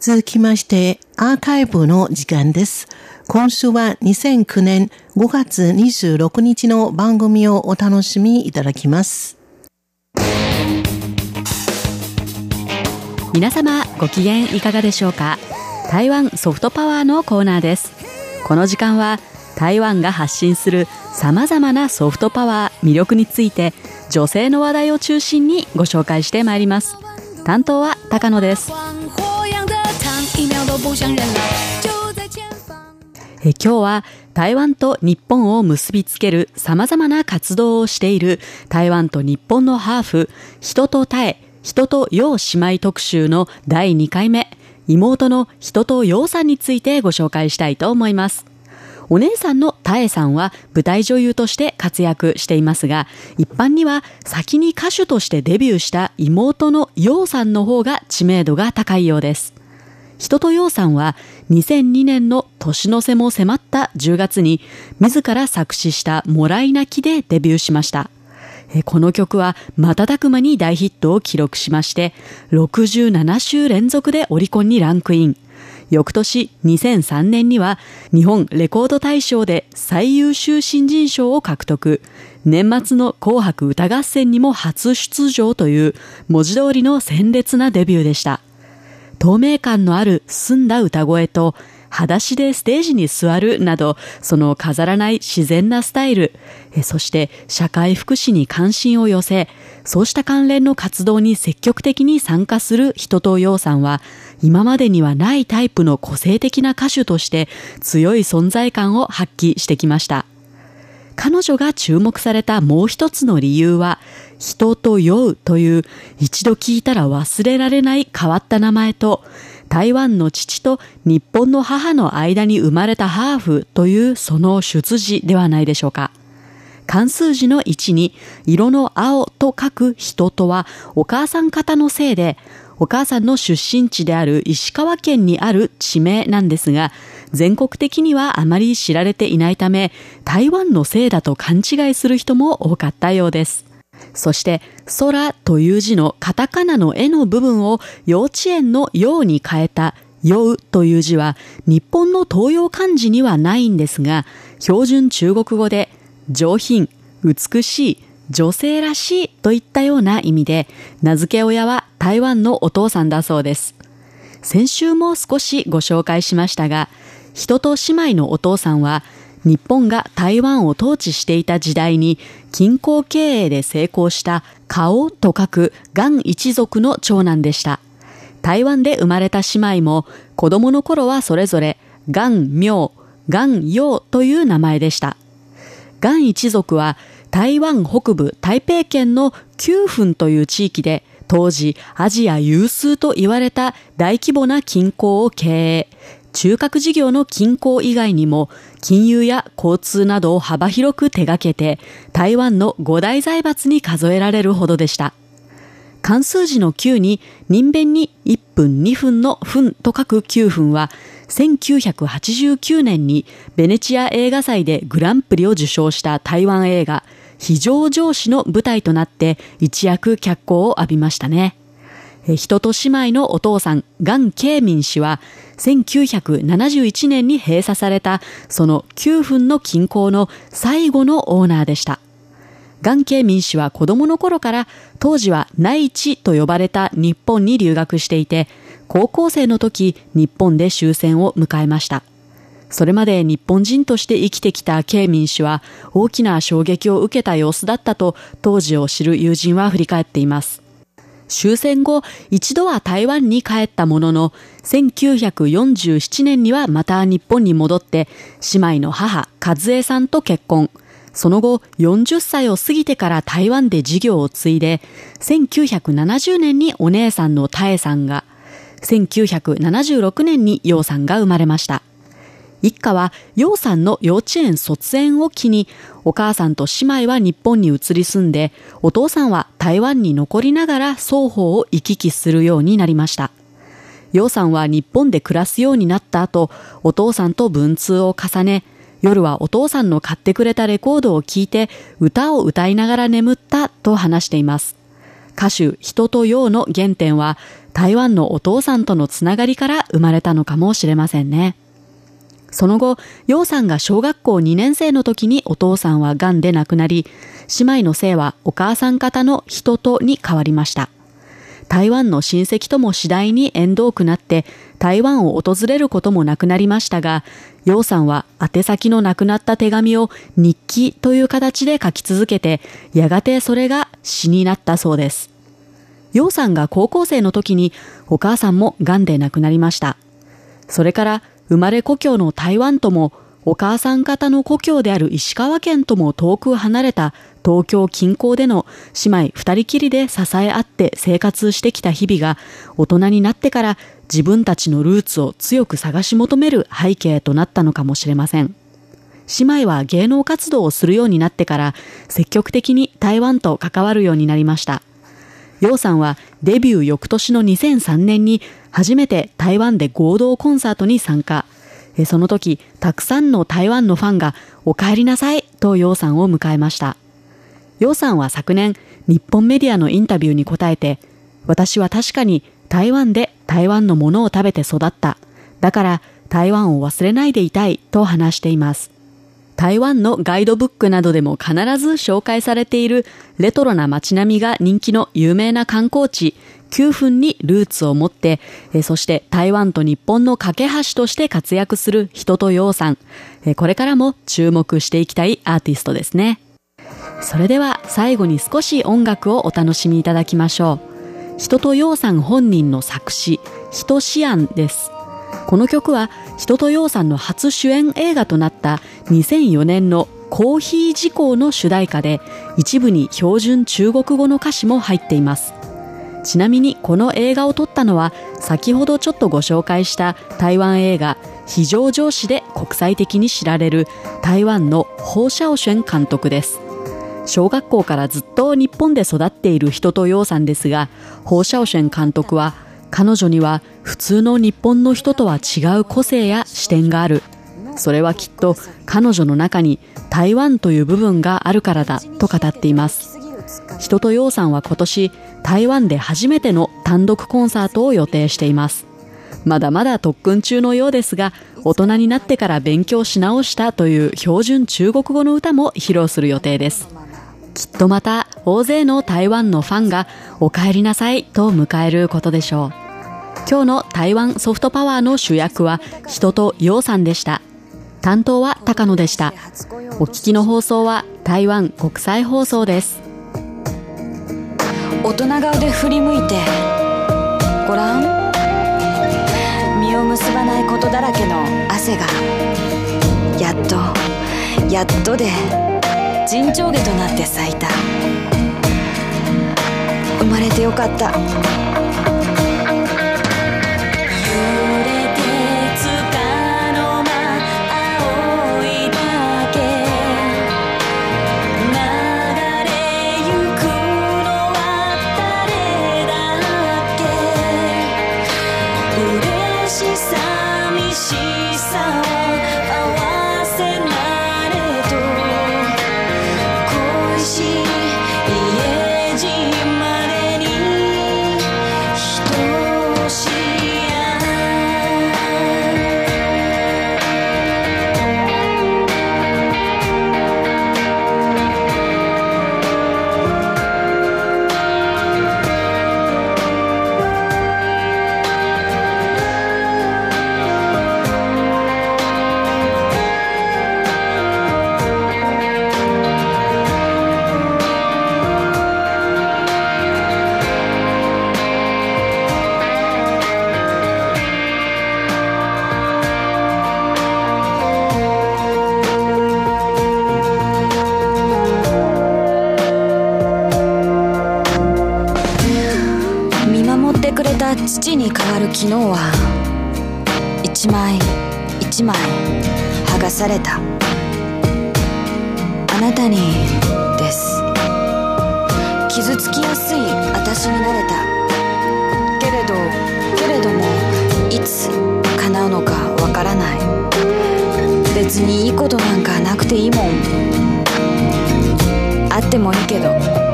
続きまして、アーカイブの時間です。今週は2009年5月26日の番組をお楽しみいただきます。皆様ご機嫌いかがでしょうか？台湾ソフトパワーのコーナーです。この時間は台湾が発信する様々なソフトパワー魅力について女性の話題を中心にご紹介してまいります。担当は高野です。今日は台湾と日本を結びつける様々な活動をしている台湾と日本のハーフ、人と耐え、人と陽姉妹特集の第2回目、妹の人と陽さんについてご紹介したいと思います。お姉さんのタエさんは舞台女優として活躍していますが、一般には先に歌手としてデビューした妹の陽さんの方が知名度が高いようです。人とようさんは2002年の年の瀬も迫った10月に自ら作詞したもらい泣きでデビューしました。この曲は瞬く間に大ヒットを記録しまして、67週連続でオリコンにランクイン。翌年2003年には日本レコード大賞で最優秀新人賞を獲得。年末の紅白歌合戦にも初出場という文字通りの鮮烈なデビューでした。透明感のある澄んだ歌声と、裸足でステージに座るなど、その飾らない自然なスタイル、そして社会福祉に関心を寄せ、そうした関連の活動に積極的に参加する人とようさんは、今までにはないタイプの個性的な歌手として強い存在感を発揮してきました。彼女が注目されたもう一つの理由は、人と酔うという一度聞いたら忘れられない変わった名前と、台湾の父と日本の母の間に生まれたハーフというその出自ではないでしょうか。関数字の1に色の青と書く人とはお母さん方のせいで、お母さんの出身地である石川県にある地名なんですが、全国的にはあまり知られていないため、台湾のせいだと勘違いする人も多かったようです。そして、空という字のカタカナの絵の部分を幼稚園のように変えたようという字は日本の東洋漢字にはないんですが、標準中国語で上品、美しい、女性らしいといったような意味で、名付け親は台湾のお父さんだそうです。先週も少しご紹介しましたが、人と姉妹のお父さんは日本が台湾を統治していた時代に均衡経営で成功した顔と書くガン一族の長男でした。台湾で生まれた姉妹も子供の頃はそれぞれガン明、ガン陽という名前でした。ガン一族は台湾北部台北県の9分という地域で当時アジア有数と言われた大規模な金鉱を経営。中核事業の均衡以外にも、金融や交通などを幅広く手掛けて、台湾の五大財閥に数えられるほどでした。関数字の9に人弁に1分2分の分と書く9分は、1989年にベネチア映画祭でグランプリを受賞した台湾映画、非常上司の舞台となって一躍脚光を浴びましたね。人と姉妹のお父さん、ガン・ケイミン氏は、1971年に閉鎖された、その9分の近郊の最後のオーナーでした。ガン・ケイミン氏は子供の頃から当時は内地と呼ばれた日本に留学していて、高校生の時、日本で終戦を迎えました。それまで日本人として生きてきたケイミン氏は大きな衝撃を受けた様子だったと当時を知る友人は振り返っています。終戦後、一度は台湾に帰ったものの、1947年にはまた日本に戻って、姉妹の母、和江さんと結婚。その後、40歳を過ぎてから台湾で事業を継いで、1970年にお姉さんのタエさんが、1976年に陽さんが生まれました。一家は、陽さんの幼稚園卒園を機に、お母さんと姉妹は日本に移り住んで、お父さんは台湾に残りながら双方を行き来するようになりました。陽さんは日本で暮らすようになった後、お父さんと文通を重ね、夜はお父さんの買ってくれたレコードを聴いて歌を歌いながら眠ったと話しています。歌手人と陽の原点は台湾のお父さんとのつながりから生まれたのかもしれませんね。その後、陽さんが小学校2年生の時にお父さんは癌で亡くなり、姉妹の姓はお母さん方の人とに変わりました。台湾の親戚とも次第に縁遠くなって台湾を訪れることもなくなりましたが、楊さんは宛先のなくなった手紙を日記という形で書き続けて、やがてそれが詩になったそうです。楊さんが高校生の時にお母さんも癌で亡くなりました。それから生まれ故郷の台湾ともお母さん方の故郷である石川県とも遠く離れた東京近郊での姉妹二人きりで支え合って生活してきた日々が大人になってから自分たちのルーツを強く探し求める背景となったのかもしれません。姉妹は芸能活動をするようになってから積極的に台湾と関わるようになりました。楊さんはデビュー翌年の2003年に初めて台湾で合同コンサートに参加。その時、たくさんの台湾のファンがお帰りなさいと楊さんを迎えました。楊さんは昨年、日本メディアのインタビューに答えて、私は確かに台湾で台湾のものを食べて育った。だから台湾を忘れないでいたいと話しています。台湾のガイドブックなどでも必ず紹介されているレトロな街並みが人気の有名な観光地、9分にルーツを持って、そして台湾と日本の架け橋として活躍する人と洋さん。これからも注目していきたいアーティストですね。それでは最後に少し音楽をお楽しみいただきましょう。人と洋さん本人の作詞、人シアンです。この曲は人と洋さんの初主演映画となった2004年のコーヒー事項の主題歌で一部に標準中国語の歌詞も入っています。ちなみにこの映画を撮ったのは先ほどちょっとご紹介した台湾映画非常上司で国際的に知られる台湾のホーシャオシェン監督です。小学校からずっと日本で育っている人と洋さんですが、ホーシャオシェン監督は彼女には普通の日本の人とは違う個性や視点がある。それはきっと彼女の中に台湾という部分があるからだと語っています。人と洋さんは今年台湾で初めての単独コンサートを予定しています。まだまだ特訓中のようですが、大人になってから勉強し直したという標準中国語の歌も披露する予定です。きっとまた大勢の台湾のファンがお帰りなさいと迎えることでしょう。今日の台湾ソフトパワーの主役は人と洋さんでした。担当は高野でした。お聞きの放送は台湾国際放送です。大人顔で振り向いてごらん実を結ばないことだらけの汗がやっとやっとで尋常下となって咲いた。生まれてよかった。土に変わる昨日は一枚一枚剥がされた。あなたにです。傷つきやすい私になれた。けれどけれどもいつ叶うのかわからない。別にいいことなんかなくていいもん。あってもいいけど。